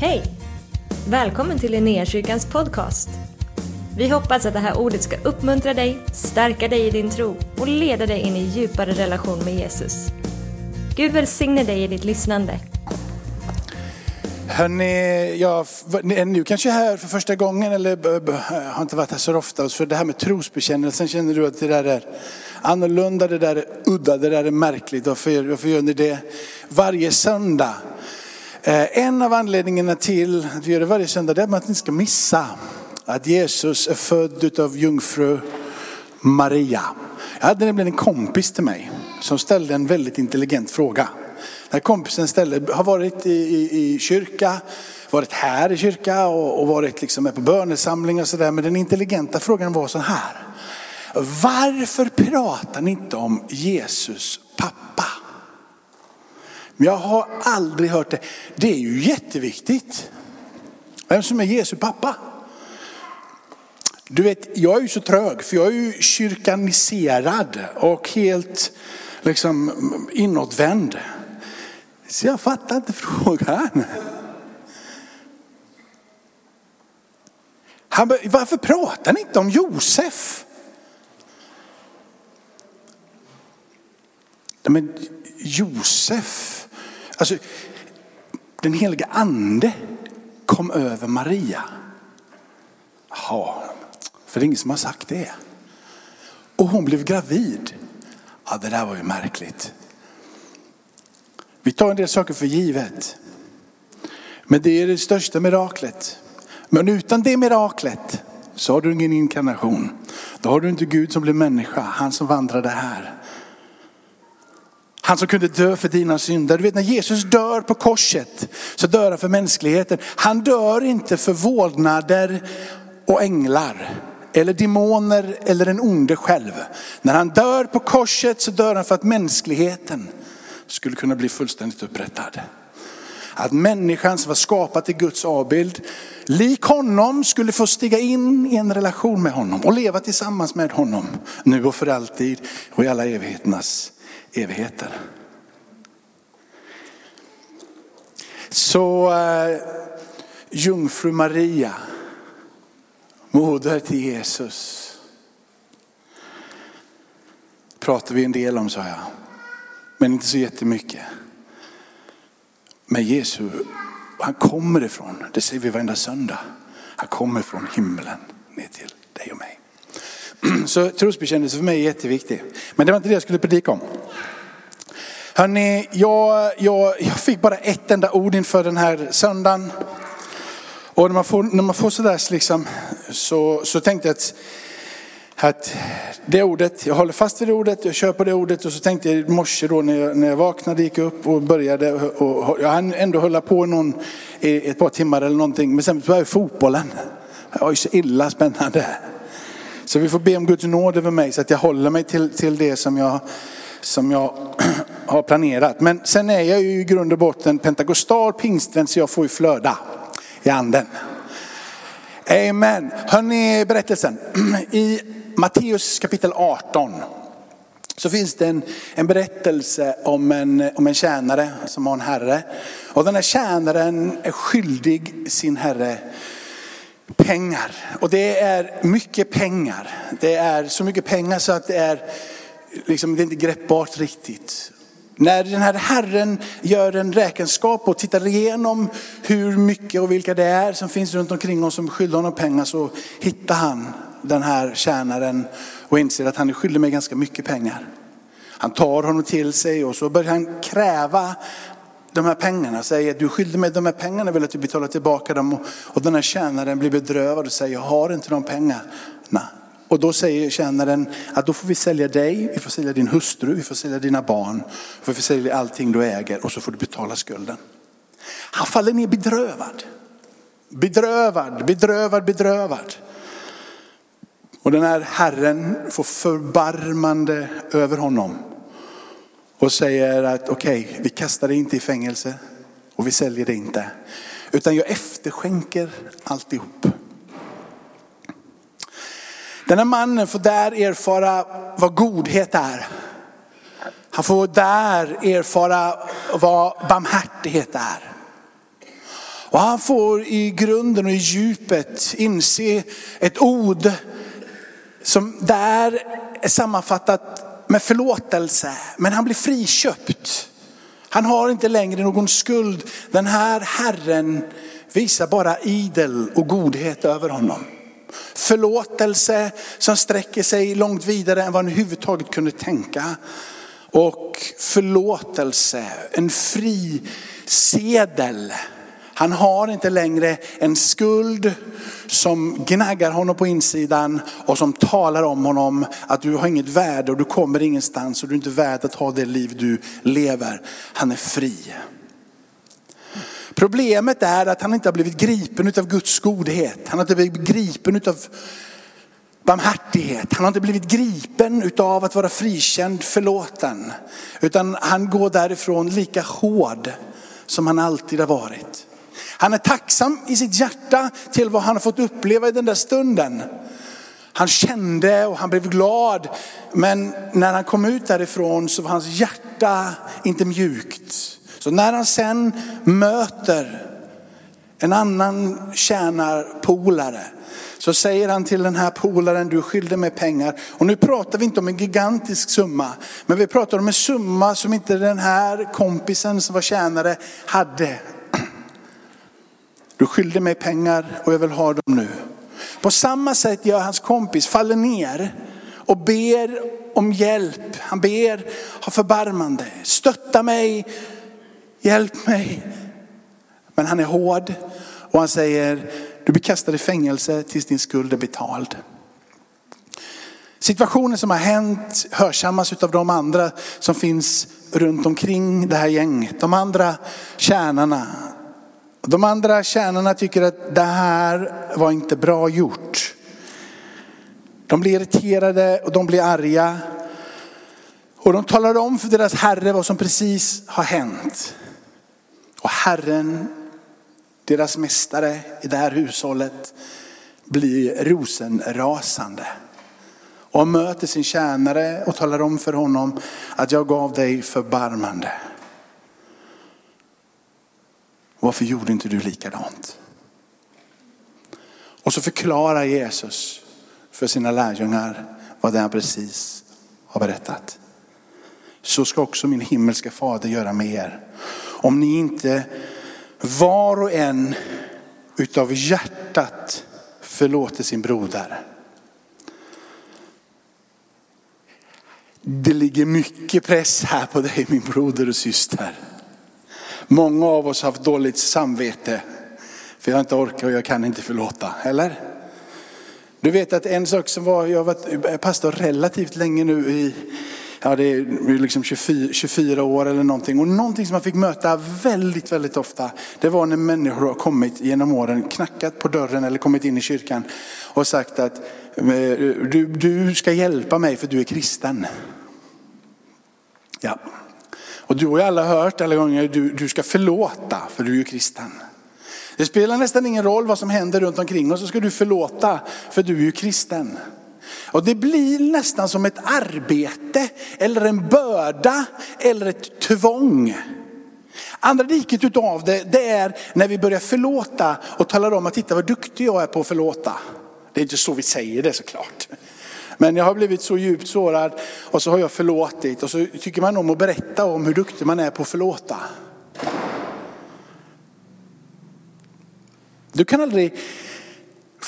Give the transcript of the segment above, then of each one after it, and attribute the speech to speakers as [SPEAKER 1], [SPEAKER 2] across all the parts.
[SPEAKER 1] Hej! Välkommen till Linnéakyrkans podcast. Vi hoppas att det här ordet ska uppmuntra dig, stärka dig i din tro och leda dig in i djupare relation med Jesus. Gud välsigne dig i ditt lyssnande.
[SPEAKER 2] Hörrni, jag är nu kanske här för första gången eller har inte varit här så ofta. Så det här med trosbekännelsen, känner du att det där är annorlunda, det där är udda, det där är märkligt. Varför, varför gör ni det varje söndag? Eh, en av anledningarna till att vi gör det varje söndag det är att ni ska missa att Jesus är född av jungfru Maria. Jag hade nämligen en kompis till mig som ställde en väldigt intelligent fråga. Den här kompisen ställde, har varit i, i, i kyrka, varit här i kyrka och, och varit liksom med på bönesamlingar och sådär. Men den intelligenta frågan var så här. Varför pratar ni inte om Jesus pappa? Men jag har aldrig hört det. Det är ju jätteviktigt. Vem som är Jesu pappa. Du vet, jag är ju så trög för jag är ju kyrkaniserad och helt liksom inåtvänd. Så jag fattar inte frågan. Han, varför pratar ni inte om Josef? Men Josef, alltså den heliga ande kom över Maria. Jaha, för det är ingen som har sagt det. Och hon blev gravid. Ja, det där var ju märkligt. Vi tar en del saker för givet. Men det är det största miraklet. Men utan det miraklet så har du ingen inkarnation. Då har du inte Gud som blev människa, han som vandrade här. Han som kunde dö för dina synder. Du vet när Jesus dör på korset så dör han för mänskligheten. Han dör inte för vålnader och änglar. Eller demoner eller den onde själv. När han dör på korset så dör han för att mänskligheten skulle kunna bli fullständigt upprättad. Att människan som var skapad till Guds avbild, lik honom skulle få stiga in i en relation med honom och leva tillsammans med honom. Nu och för alltid och i alla evigheternas evigheter. Så eh, jungfru Maria, moder till Jesus. Pratar vi en del om sa jag. Men inte så jättemycket. Men Jesus, han kommer ifrån, det säger vi varenda söndag. Han kommer från himlen ner till dig och mig. Så trosbekännelse för mig är jätteviktig. Men det var inte det jag skulle predika om. Hörrni, jag, jag, jag fick bara ett enda ord inför den här söndagen. Och när man får, när man får sådär liksom, så, så tänkte jag att, att det ordet, jag håller fast vid det ordet, jag kör på det ordet och så tänkte jag i morse då när jag, när jag vaknade, gick upp och började, och, och jag hann ändå hålla på någon, i ett par timmar eller någonting, men sen började fotbollen. Det var ju så illa spännande. Så vi får be om Guds nåd över mig så att jag håller mig till, till det som jag, som jag har planerat. Men sen är jag ju i grund och botten pentakostal pingstvän så jag får ju flöda i anden. Amen. Hörrni berättelsen. I Matteus kapitel 18 så finns det en, en berättelse om en, om en tjänare som har en herre. Och den här tjänaren är skyldig sin herre pengar. Och det är mycket pengar. Det är så mycket pengar så att det är, liksom, det är inte greppbart riktigt. När den här herren gör en räkenskap och tittar igenom hur mycket och vilka det är som finns runt omkring oss som skyller honom pengar så hittar han den här tjänaren och inser att han är skyldig mig ganska mycket pengar. Han tar honom till sig och så börjar han kräva de här pengarna, säger du är skyldig mig de här pengarna, vill att du betalar tillbaka dem. Och den här tjänaren blir bedrövad och säger, jag har inte de pengarna. Och då säger tjänaren att då får vi sälja dig, vi får sälja din hustru, vi får sälja dina barn, vi får sälja allting du äger och så får du betala skulden. Han faller ner bedrövad. Bedrövad, bedrövad, bedrövad. Och den här herren får förbarmande över honom. Och säger att okej, okay, vi kastar dig inte i fängelse och vi säljer det inte. Utan jag efterskänker alltihop. Den här mannen får där erfara vad godhet är. Han får där erfara vad barmhärtighet är. Och han får i grunden och i djupet inse ett ord som där är sammanfattat med förlåtelse. Men han blir friköpt. Han har inte längre någon skuld. Den här Herren visar bara idel och godhet över honom. Förlåtelse som sträcker sig långt vidare än vad han överhuvudtaget kunde tänka. Och förlåtelse, en fri sedel. Han har inte längre en skuld som gnaggar honom på insidan och som talar om honom att du har inget värde och du kommer ingenstans och du är inte värd att ha det liv du lever. Han är fri. Problemet är att han inte har blivit gripen av Guds godhet. Han har inte blivit gripen av barmhärtighet. Han har inte blivit gripen av att vara frikänd, förlåten. Utan han går därifrån lika hård som han alltid har varit. Han är tacksam i sitt hjärta till vad han har fått uppleva i den där stunden. Han kände och han blev glad. Men när han kom ut därifrån så var hans hjärta inte mjukt. Så när han sen möter en annan tjänarpolare så säger han till den här polaren, du skyllde mig pengar. Och nu pratar vi inte om en gigantisk summa, men vi pratar om en summa som inte den här kompisen som var tjänare hade. Du skyllde mig pengar och jag vill ha dem nu. På samma sätt gör hans kompis, faller ner och ber om hjälp. Han ber, ha förbarmande, stötta mig, hjälp mig. Men han är hård och han säger, du blir kastad i fängelse tills din skuld är betald. Situationen som har hänt hörsammas av de andra som finns runt omkring det här gänget. De andra tjänarna. De andra tjänarna tycker att det här var inte bra gjort. De blir irriterade och de blir arga. Och de talar om för deras herre vad som precis har hänt. Och Herren, deras mästare i det här hushållet, blir rosenrasande. Och möter sin tjänare och talar om för honom att jag gav dig förbarmande. Varför gjorde inte du likadant? Och så förklarar Jesus för sina lärjungar vad det han precis har berättat. Så ska också min himmelska fader göra med er. Om ni inte var och en utav hjärtat förlåter sin broder. Det ligger mycket press här på dig min broder och syster. Många av oss har haft dåligt samvete. För jag inte orkar och jag kan inte förlåta, eller? Du vet att en sak som var, jag har varit pastor relativt länge nu i, ja det är liksom 24, 24 år eller någonting. Och någonting som man fick möta väldigt, väldigt ofta, det var när människor har kommit genom åren, knackat på dörren eller kommit in i kyrkan och sagt att eh, du, du ska hjälpa mig för du är kristen. Ja. Och du har ju alla hört alla gånger, du, du ska förlåta för du är ju kristen. Det spelar nästan ingen roll vad som händer runt omkring oss så ska du förlåta för du är ju kristen. Och det blir nästan som ett arbete eller en börda eller ett tvång. Andra diket utav det, det är när vi börjar förlåta och talar om att titta vad duktig jag är på att förlåta. Det är inte så vi säger det såklart. Men jag har blivit så djupt sårad och så har jag förlåtit och så tycker man om att berätta om hur duktig man är på att förlåta. Du kan aldrig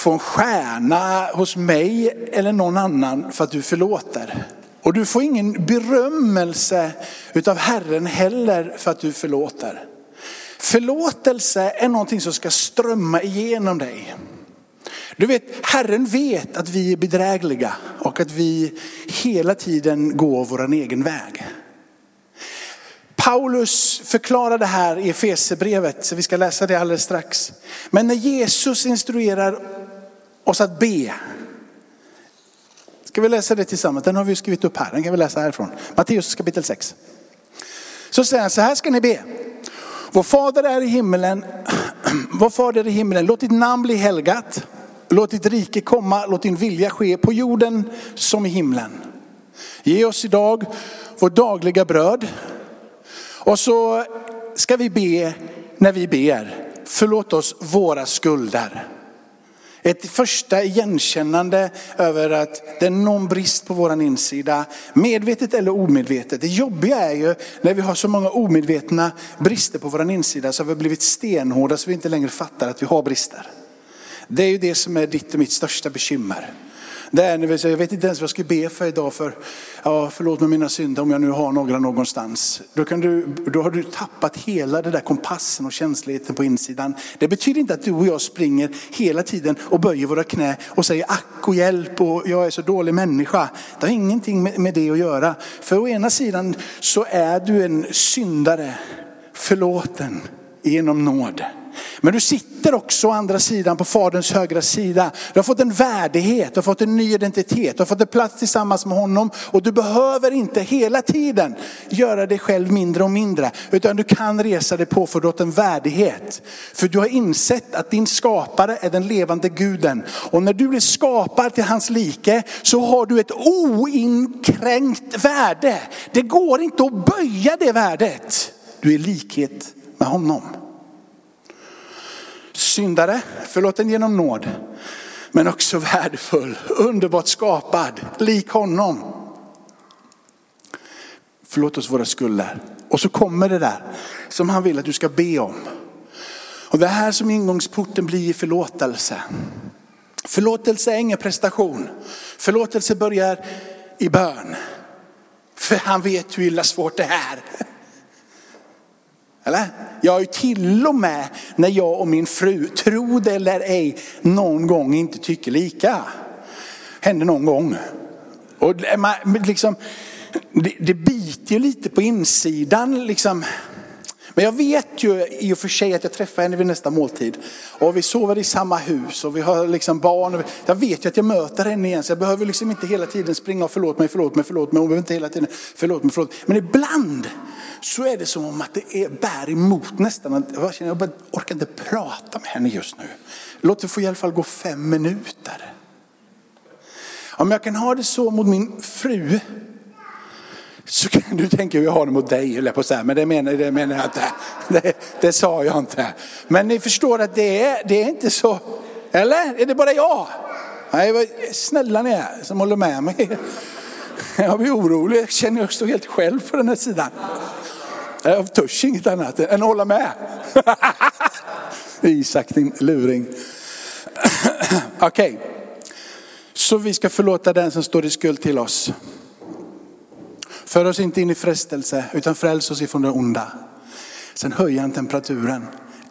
[SPEAKER 2] få en stjärna hos mig eller någon annan för att du förlåter. Och du får ingen berömmelse utav Herren heller för att du förlåter. Förlåtelse är någonting som ska strömma igenom dig. Du vet, Herren vet att vi är bedrägliga och att vi hela tiden går vår egen väg. Paulus förklarar det här i Efesierbrevet, så vi ska läsa det alldeles strax. Men när Jesus instruerar oss att be, ska vi läsa det tillsammans? Den har vi skrivit upp här, den kan vi läsa härifrån. Matteus kapitel 6. Så säger han, så här ska ni be. Vår fader är i himmelen, vår fader i himmelen, låt ditt namn bli helgat. Låt ditt rike komma, låt din vilja ske på jorden som i himlen. Ge oss idag vårt dagliga bröd. Och så ska vi be när vi ber. förlåt oss våra skulder. Ett första igenkännande över att det är någon brist på våran insida, medvetet eller omedvetet. Det jobbiga är ju när vi har så många omedvetna brister på våran insida så har vi blivit stenhårda så vi inte längre fattar att vi har brister. Det är ju det som är ditt och mitt största bekymmer. Det är säger, jag vet inte ens vad jag ska be för idag för, ja, förlåt mig mina synder om jag nu har några någonstans. Då, kan du, då har du tappat hela den där kompassen och känsligheten på insidan. Det betyder inte att du och jag springer hela tiden och böjer våra knä och säger ack och hjälp och jag är så dålig människa. Det har ingenting med, med det att göra. För å ena sidan så är du en syndare, förlåten genom nåd. Men du sitter också å andra sidan på faderns högra sida. Du har fått en värdighet, du har fått en ny identitet, du har fått en plats tillsammans med honom. Och du behöver inte hela tiden göra dig själv mindre och mindre. Utan du kan resa dig på för du har en värdighet. För du har insett att din skapare är den levande guden. Och när du blir skapad till hans like så har du ett oinkränkt värde. Det går inte att böja det värdet. Du är i likhet med honom syndare, förlåten genom nåd. Men också värdefull, underbart skapad, lik honom. Förlåt oss våra skulder. Och så kommer det där som han vill att du ska be om. Och det här som ingångsporten blir förlåtelse. Förlåtelse är ingen prestation. Förlåtelse börjar i bön. För han vet hur illa svårt det är. Eller? Jag har ju till och med när jag och min fru, tro det eller ej, någon gång inte tycker lika. Hände någon gång. Och man, liksom, det, det biter ju lite på insidan. Liksom. Men jag vet ju i och för sig att jag träffar henne vid nästa måltid. Och vi sover i samma hus och vi har liksom barn. Jag vet ju att jag möter henne igen så jag behöver liksom inte hela tiden springa och förlåt mig, förlåt mig, förlåt mig. Hon behöver inte hela tiden förlåt mig, förlåt. Men ibland så är det som om att det är, bär emot nästan. Jag, känner, jag bara orkar inte prata med henne just nu. Låt det få i alla fall gå fem minuter. Om jag kan ha det så mot min fru så kan du tänka hur jag har det mot dig, eller på så här, men det menar, det menar jag inte. Det, det, sa jag inte. Men ni förstår att det är, det är inte så, eller? Är det bara jag? Nej, vad snälla ni är som håller med mig. Jag blir orolig, jag känner jag står helt själv på den här sidan. Jag törs inget annat än att hålla med. Isak din luring. Okej, okay. så vi ska förlåta den som står i skuld till oss. För oss inte in i frestelse utan fräls oss ifrån det onda. Sen höjer han temperaturen.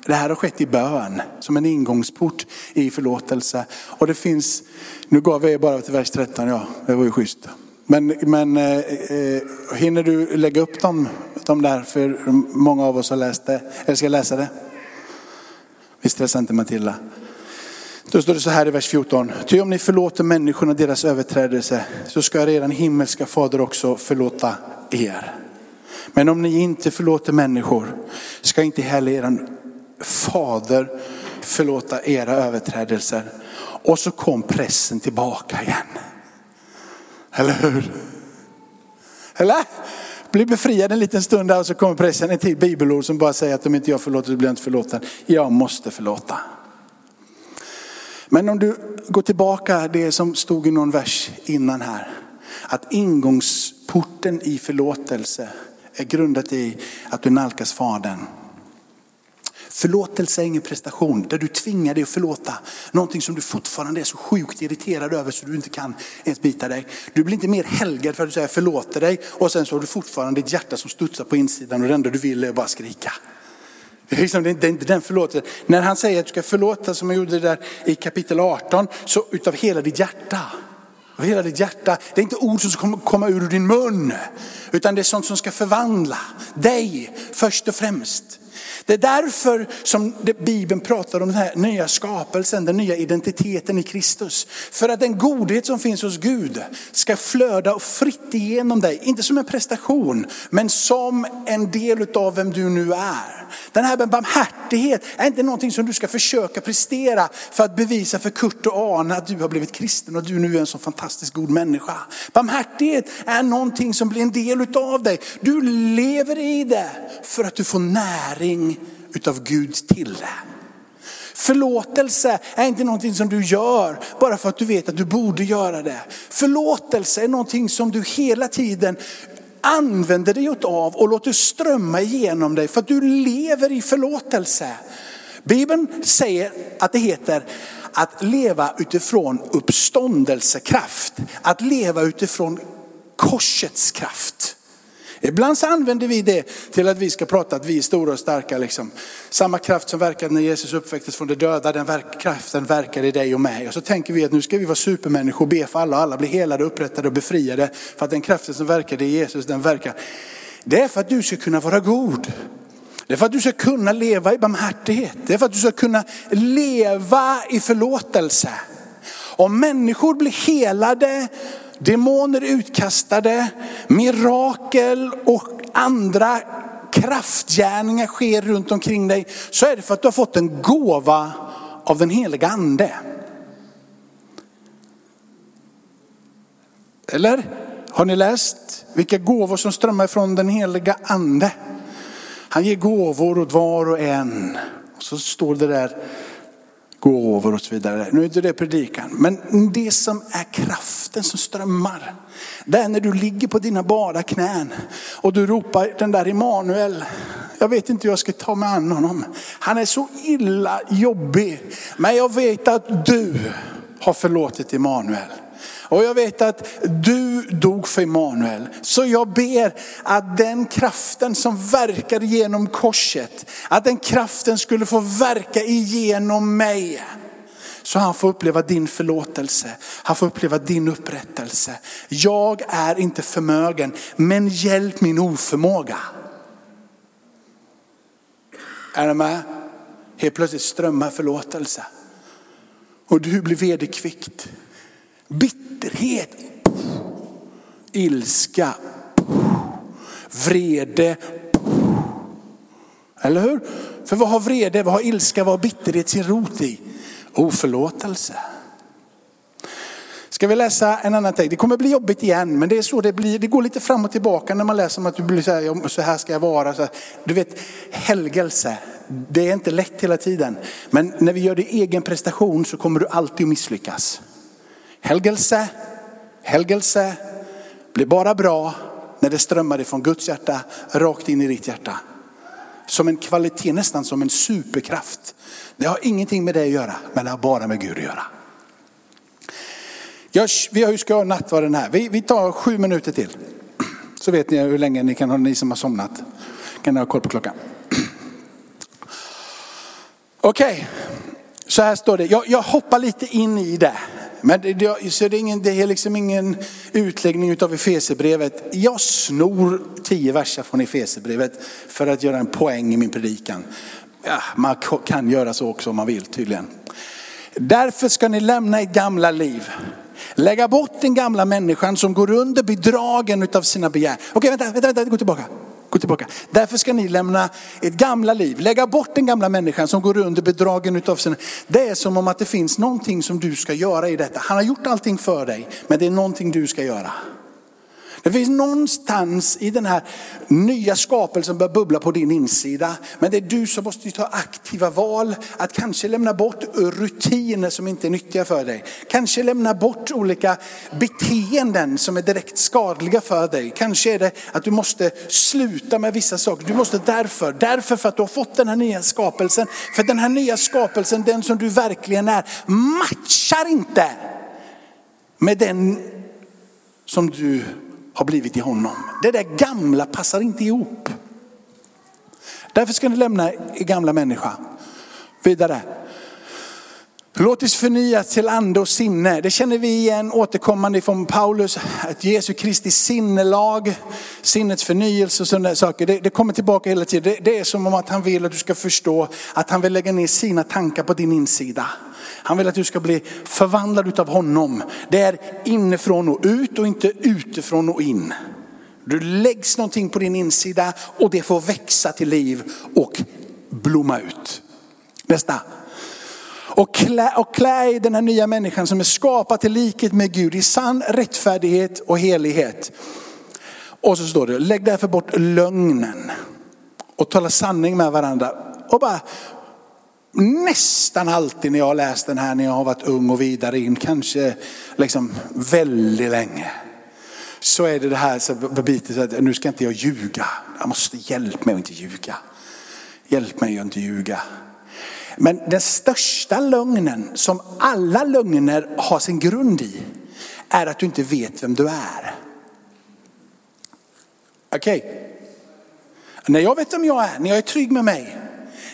[SPEAKER 2] Det här har skett i bön som en ingångsport i förlåtelse. Och det finns, nu gav jag er bara till vers 13, ja det var ju schysst. Men, men eh, eh, hinner du lägga upp dem, de där, för många av oss har läst det, eller ska jag läsa det? Vi stressar inte Matilda. Då står det så här i vers 14. Ty om ni förlåter människorna deras överträdelse så ska redan himmelska fader också förlåta er. Men om ni inte förlåter människor ska inte heller er fader förlåta era överträdelser. Och så kom pressen tillbaka igen. Eller hur? Eller? Bli befriad en liten stund där och så kommer pressen ett till bibelord som bara säger att om inte jag förlåter så blir jag inte förlåten. Jag måste förlåta. Men om du går tillbaka det som stod i någon vers innan här. Att ingångsporten i förlåtelse är grundat i att du nalkas Fadern. Förlåtelse är ingen prestation där du tvingar dig att förlåta någonting som du fortfarande är så sjukt irriterad över så du inte kan ens bita dig. Du blir inte mer helgad för att du säger förlåter dig och sen så har du fortfarande ditt hjärta som studsar på insidan och det enda du vill är bara skrika. Det är, liksom, det är inte den förlåtelsen. När han säger att du ska förlåta som han gjorde det där i kapitel 18, så utav hela ditt hjärta. Av hela ditt hjärta. Det är inte ord som ska komma ur din mun, utan det är sånt som ska förvandla dig först och främst. Det är därför som Bibeln pratar om den här nya skapelsen, den nya identiteten i Kristus. För att den godhet som finns hos Gud ska flöda fritt igenom dig. Inte som en prestation, men som en del av vem du nu är. Den här med barmhärtighet är inte någonting som du ska försöka prestera för att bevisa för Kurt och Arne att du har blivit kristen och du nu är en så fantastiskt god människa. Barmhärtighet är någonting som blir en del av dig. Du lever i det för att du får näring utav Gud till det. Förlåtelse är inte någonting som du gör bara för att du vet att du borde göra det. Förlåtelse är någonting som du hela tiden använder dig av och låter strömma igenom dig för att du lever i förlåtelse. Bibeln säger att det heter att leva utifrån uppståndelsekraft. Att leva utifrån korsets kraft. Ibland så använder vi det till att vi ska prata att vi är stora och starka. Liksom. Samma kraft som verkade när Jesus uppväcktes från de döda, den verk, kraften verkar i dig och mig. Och så tänker vi att nu ska vi vara supermänniskor och be för alla och alla blir helade, upprättade och befriade. För att den kraften som verkade i Jesus, den verkar. Det är för att du ska kunna vara god. Det är för att du ska kunna leva i barmhärtighet. Det är för att du ska kunna leva i förlåtelse. Om människor blir helade demoner utkastade, mirakel och andra kraftgärningar sker runt omkring dig så är det för att du har fått en gåva av den heliga ande. Eller? Har ni läst vilka gåvor som strömmar från den heliga ande? Han ger gåvor åt var och en. Och så står det där gåvor och så vidare. Nu är inte det predikan, men det som är kraften som strömmar. Det är när du ligger på dina bara knän och du ropar den där Emanuel. Jag vet inte hur jag ska ta mig an honom. Han är så illa jobbig. Men jag vet att du har förlåtit Emanuel. Och jag vet att du dog för Immanuel, Så jag ber att den kraften som verkar genom korset, att den kraften skulle få verka igenom mig. Så han får uppleva din förlåtelse, han får uppleva din upprättelse. Jag är inte förmögen, men hjälp min oförmåga. Är du med? Helt plötsligt strömmar förlåtelse. Och du blir vederkvickt. Bitterhet, ilska, vrede. Eller hur? För vad har vrede, vad har ilska, vad har bitterhet sin rot i? Oförlåtelse. Ska vi läsa en annan text? Det kommer bli jobbigt igen, men det är så det blir. Det går lite fram och tillbaka när man läser om att du blir så här, så här ska jag vara. Så här. Du vet, helgelse, det är inte lätt hela tiden. Men när vi gör det i egen prestation så kommer du alltid att misslyckas. Helgelse, helgelse blir bara bra när det strömmar ifrån Guds hjärta rakt in i ditt hjärta. Som en kvalitet, nästan som en superkraft. Det har ingenting med det att göra, men det har bara med Gud att göra. Jag, vi ska ha nattvarden här. Vi, vi tar sju minuter till. Så vet ni hur länge ni kan ha, ni som har somnat. Kan ni ha koll på klockan. Okej, okay. så här står det. Jag, jag hoppar lite in i det. Men det, så det, är ingen, det är liksom ingen utläggning av Efesierbrevet. Jag snor tio verser från Efesierbrevet för att göra en poäng i min predikan. Ja, man kan göra så också om man vill tydligen. Därför ska ni lämna ert gamla liv. Lägga bort den gamla människan som går under bedragen av sina begär. Okej, vänta, vänta, vänta, gå tillbaka. Gå tillbaka. Därför ska ni lämna ett gamla liv, lägga bort den gamla människan som går under bedragen utav sina. Det är som om att det finns någonting som du ska göra i detta. Han har gjort allting för dig, men det är någonting du ska göra. Det finns någonstans i den här nya skapelsen som börjar bubbla på din insida. Men det är du som måste ta aktiva val. Att kanske lämna bort rutiner som inte är nyttiga för dig. Kanske lämna bort olika beteenden som är direkt skadliga för dig. Kanske är det att du måste sluta med vissa saker. Du måste därför, därför för att du har fått den här nya skapelsen. För den här nya skapelsen, den som du verkligen är, matchar inte med den som du har blivit i honom. Det där gamla passar inte ihop. Därför ska ni lämna er gamla människa. Vidare. Låt oss förnyas till ande och sinne. Det känner vi igen återkommande från Paulus. Att Jesu Kristi sinnelag, sinnets förnyelse och sådana saker. Det, det, kommer tillbaka hela tiden. Det, det är som om att han vill att du ska förstå att han vill lägga ner sina tankar på din insida. Han vill att du ska bli förvandlad av honom. Det är inifrån och ut och inte utifrån och in. Du läggs någonting på din insida och det får växa till liv och blomma ut. Nästa. Och klä, och klä i den här nya människan som är skapad till likhet med Gud i sann rättfärdighet och helighet. Och så står det, lägg därför bort lögnen och tala sanning med varandra. Och bara nästan alltid när jag har läst den här när jag har varit ung och vidare in, kanske liksom väldigt länge. Så är det det här så bitet att nu ska inte jag ljuga. Jag måste hjälpa mig att inte ljuga. Hjälp mig att inte ljuga. Men den största lögnen som alla lögner har sin grund i är att du inte vet vem du är. Okej? Okay. När jag vet vem jag är, när jag är trygg med mig,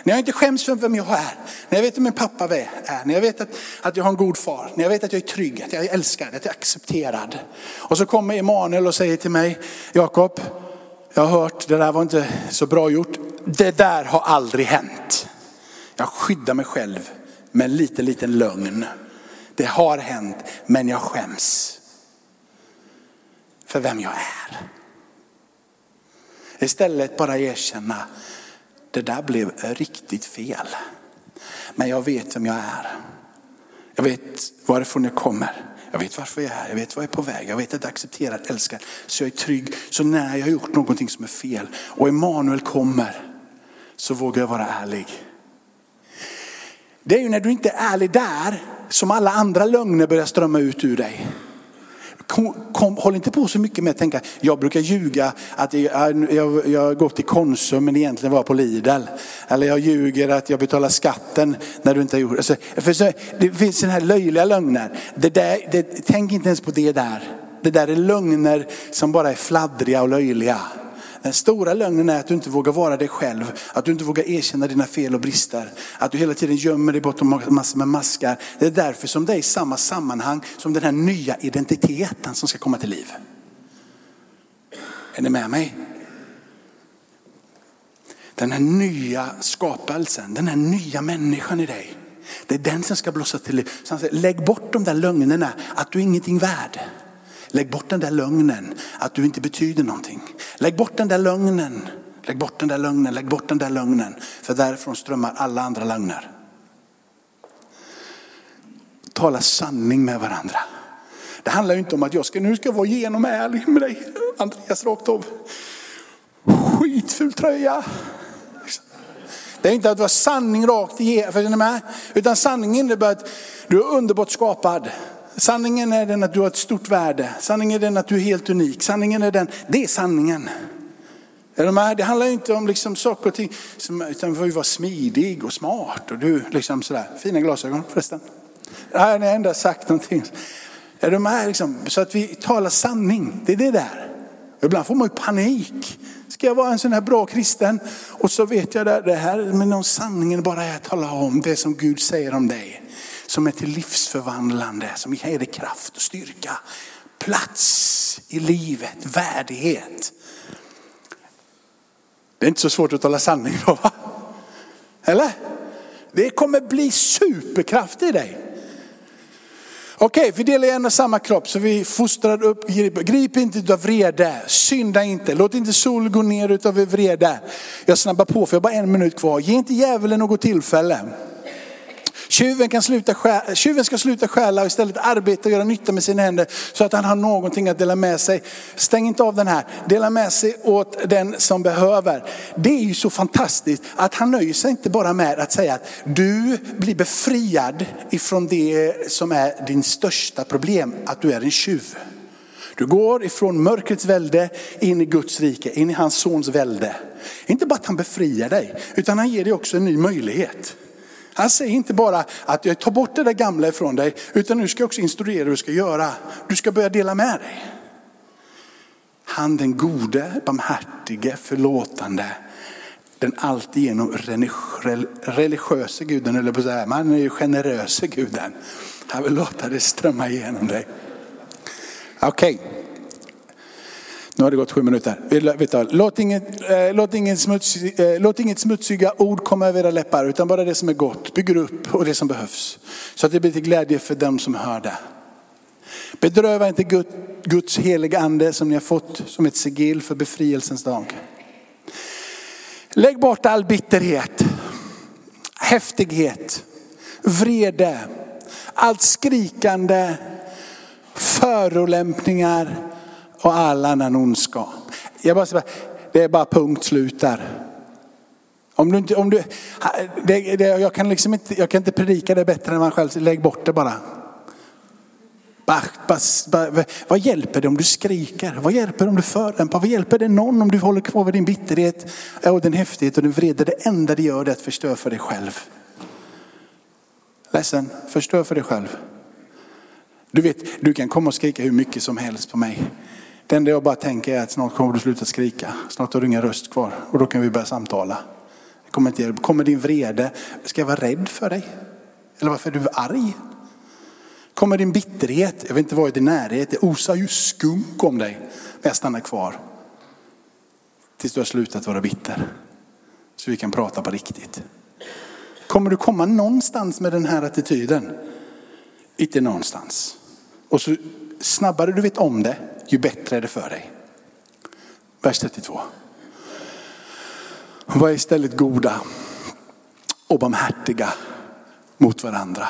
[SPEAKER 2] när jag inte skäms för vem jag är, när jag vet vem min pappa är, när jag vet att, att jag har en god far, när jag vet att jag är trygg, att jag är älskad, att jag är accepterad. Och så kommer Emanuel och säger till mig, Jakob, jag har hört, det där var inte så bra gjort. Det där har aldrig hänt. Jag skyddar mig själv med en liten, liten lögn. Det har hänt, men jag skäms för vem jag är. Istället bara erkänna, det där blev riktigt fel. Men jag vet vem jag är. Jag vet varifrån jag kommer. Jag vet varför jag är här. Jag vet var jag är på väg. Jag vet att jag är accepterad, älskad. Så jag är trygg. Så när jag har gjort någonting som är fel och Emanuel kommer så vågar jag vara ärlig. Det är ju när du inte är ärlig där som alla andra lögner börjar strömma ut ur dig. Kom, kom, håll inte på så mycket med att tänka, jag brukar ljuga att jag, jag, jag går till Konsum men egentligen var på Lidl. Eller jag ljuger att jag betalar skatten när du inte har gjort det. Alltså, för så, det finns sådana här löjliga lögner. Det där, det, tänk inte ens på det där. Det där är lögner som bara är fladdriga och löjliga. Den stora lögnen är att du inte vågar vara dig själv, att du inte vågar erkänna dina fel och brister. Att du hela tiden gömmer dig bakom massor med maskar. Det är därför som det är i samma sammanhang som den här nya identiteten som ska komma till liv. Är ni med mig? Den här nya skapelsen, den här nya människan i dig. Det är den som ska blossa till liv. Så han säger, lägg bort de där lögnerna att du är ingenting värd. Lägg bort den där lögnen att du inte betyder någonting. Lägg bort den där lögnen. Lägg bort den där lögnen, lägg bort den där lögnen. För därifrån strömmar alla andra lögner. Tala sanning med varandra. Det handlar ju inte om att jag ska, nu ska vara genom ärlig med dig, Andreas rakt av. Skitful tröja. Det är inte att vara sanning rakt igenom, utan sanning innebär att du är underbart skapad. Sanningen är den att du har ett stort värde. Sanningen är den att du är helt unik. Sanningen är den, det är sanningen. Det handlar inte om liksom saker och ting, utan du får vara smidig och smart. Och du liksom sådär, fina glasögon förresten. Jag har ändå sagt någonting. Är de här liksom, så att vi talar sanning, det är det där. Ibland får man ju panik. Ska jag vara en sån här bra kristen? Och så vet jag det här, men någon sanningen bara är att tala om det som Gud säger om dig som är till livsförvandlande, som ger dig kraft och styrka, plats i livet, värdighet. Det är inte så svårt att tala sanning då va? Eller? Det kommer bli superkraft i dig. Okej, okay, vi delar en och samma kropp så vi fostrar upp, grip inte av vrede, synda inte, låt inte solen gå ner utav vrede. Jag snabbar på för jag har bara en minut kvar. Ge inte djävulen något tillfälle. Tjuven, kan sluta stjäla, tjuven ska sluta stjäla och istället arbeta och göra nytta med sina händer så att han har någonting att dela med sig. Stäng inte av den här, dela med sig åt den som behöver. Det är ju så fantastiskt att han nöjer sig inte bara med att säga att du blir befriad ifrån det som är din största problem, att du är en tjuv. Du går ifrån mörkrets välde in i Guds rike, in i hans sons välde. Inte bara att han befriar dig, utan han ger dig också en ny möjlighet. Han säger inte bara att jag tar bort det där gamla ifrån dig, utan nu ska jag också instruera hur du ska göra. Du ska börja dela med dig. Han den gode, barmhärtige, förlåtande, den alltigenom religiösa guden, eller på så här, man är ju generösa guden. Han vill låta det strömma igenom dig. Okej. Okay. Nu har det gått sju minuter. Låt inget, eh, låt, inget smuts, eh, låt inget smutsiga ord komma över era läppar, utan bara det som är gott. Bygger upp och det som behövs. Så att det blir till glädje för dem som hör det. Bedröva inte Guds heliga ande som ni har fått som ett sigill för befrielsens dag. Lägg bort all bitterhet, häftighet, vrede, allt skrikande, förolämpningar och all annan ondska. Jag bara, det är bara punkt slut där. Om du inte, om du, det, det, jag, kan liksom inte, jag kan inte predika det bättre än man själv, lägg bort det bara. Bah, bah, bah, vad hjälper det om du skriker? Vad hjälper det om du förolämpar? Vad hjälper det någon om du håller kvar vid din bitterhet och din häftighet och din vrede? Det enda det gör är att förstöra för dig själv. Ledsen, förstör för dig själv. Du vet, du kan komma och skrika hur mycket som helst på mig. Det enda jag bara tänker är att snart kommer du sluta skrika. Snart har du ingen röst kvar och då kan vi börja samtala. Kommer, inte, kommer din vrede, ska jag vara rädd för dig? Eller varför är du arg? Kommer din bitterhet, jag vill inte vara i din närhet, det osar ju skunk om dig. Men jag stannar kvar. Tills du har slutat vara bitter. Så vi kan prata på riktigt. Kommer du komma någonstans med den här attityden? Inte någonstans. Och så snabbare du vet om det, ju bättre är det för dig. Vers 32. Var istället goda och barmhärtiga mot varandra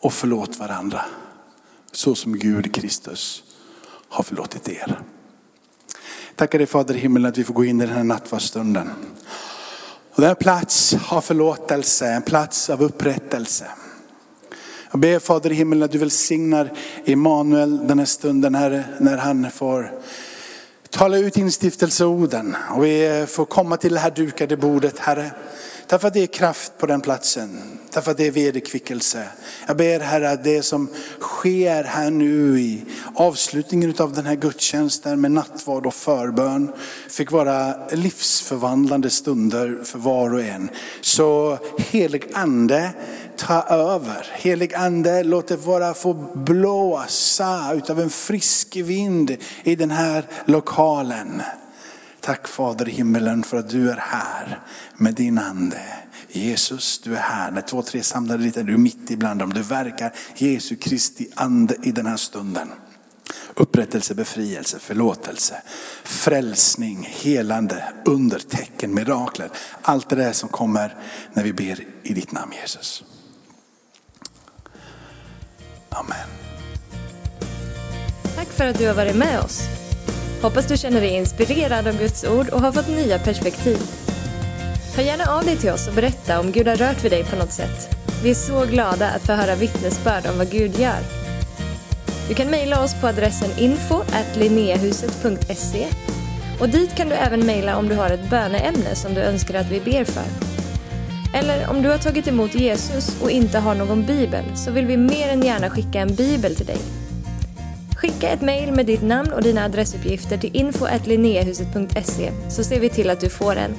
[SPEAKER 2] och förlåt varandra så som Gud Kristus har förlåtit er. Tackar dig Fader i himmelen att vi får gå in i den här nattvardsstunden. Och det är en plats av förlåtelse, en plats av upprättelse. Jag ber Fader i himmelen att du välsignar Emanuel den här stunden Herre, när han får tala ut instiftelseorden. Och vi får komma till det här dukade bordet Herre. Därför att det är kraft på den platsen. Därför att det är vederkvickelse. Jag ber Herre att det som sker här nu i avslutningen av den här gudstjänsten med nattvard och förbön fick vara livsförvandlande stunder för var och en. Så helig ande ta över. Helig ande låt det bara få blåsa utav en frisk vind i den här lokalen. Tack Fader i himmelen för att du är här med din ande. Jesus, du är här. När två, tre samlade dit är du mitt ibland dem. Du verkar Jesu Kristi ande i den här stunden. Upprättelse, befrielse, förlåtelse, frälsning, helande, undertecken, mirakler. Allt det där som kommer när vi ber i ditt namn Jesus. Amen.
[SPEAKER 1] Tack för att du har varit med oss. Hoppas du känner dig inspirerad av Guds ord och har fått nya perspektiv. Hör gärna av dig till oss och berätta om Gud har rört vid dig på något sätt. Vi är så glada att få höra vittnesbörd om vad Gud gör. Du kan mejla oss på adressen info och dit kan du även mejla om du har ett böneämne som du önskar att vi ber för. Eller om du har tagit emot Jesus och inte har någon bibel så vill vi mer än gärna skicka en bibel till dig. Skicka ett mejl med ditt namn och dina adressuppgifter till info så ser vi till att du får en.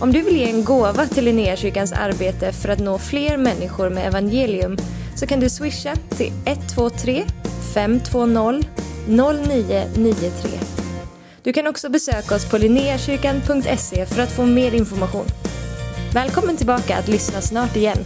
[SPEAKER 1] Om du vill ge en gåva till Linnéakyrkans arbete för att nå fler människor med evangelium så kan du swisha till 123 520 0993. Du kan också besöka oss på linneakyrkan.se för att få mer information. Välkommen tillbaka att lyssna snart igen.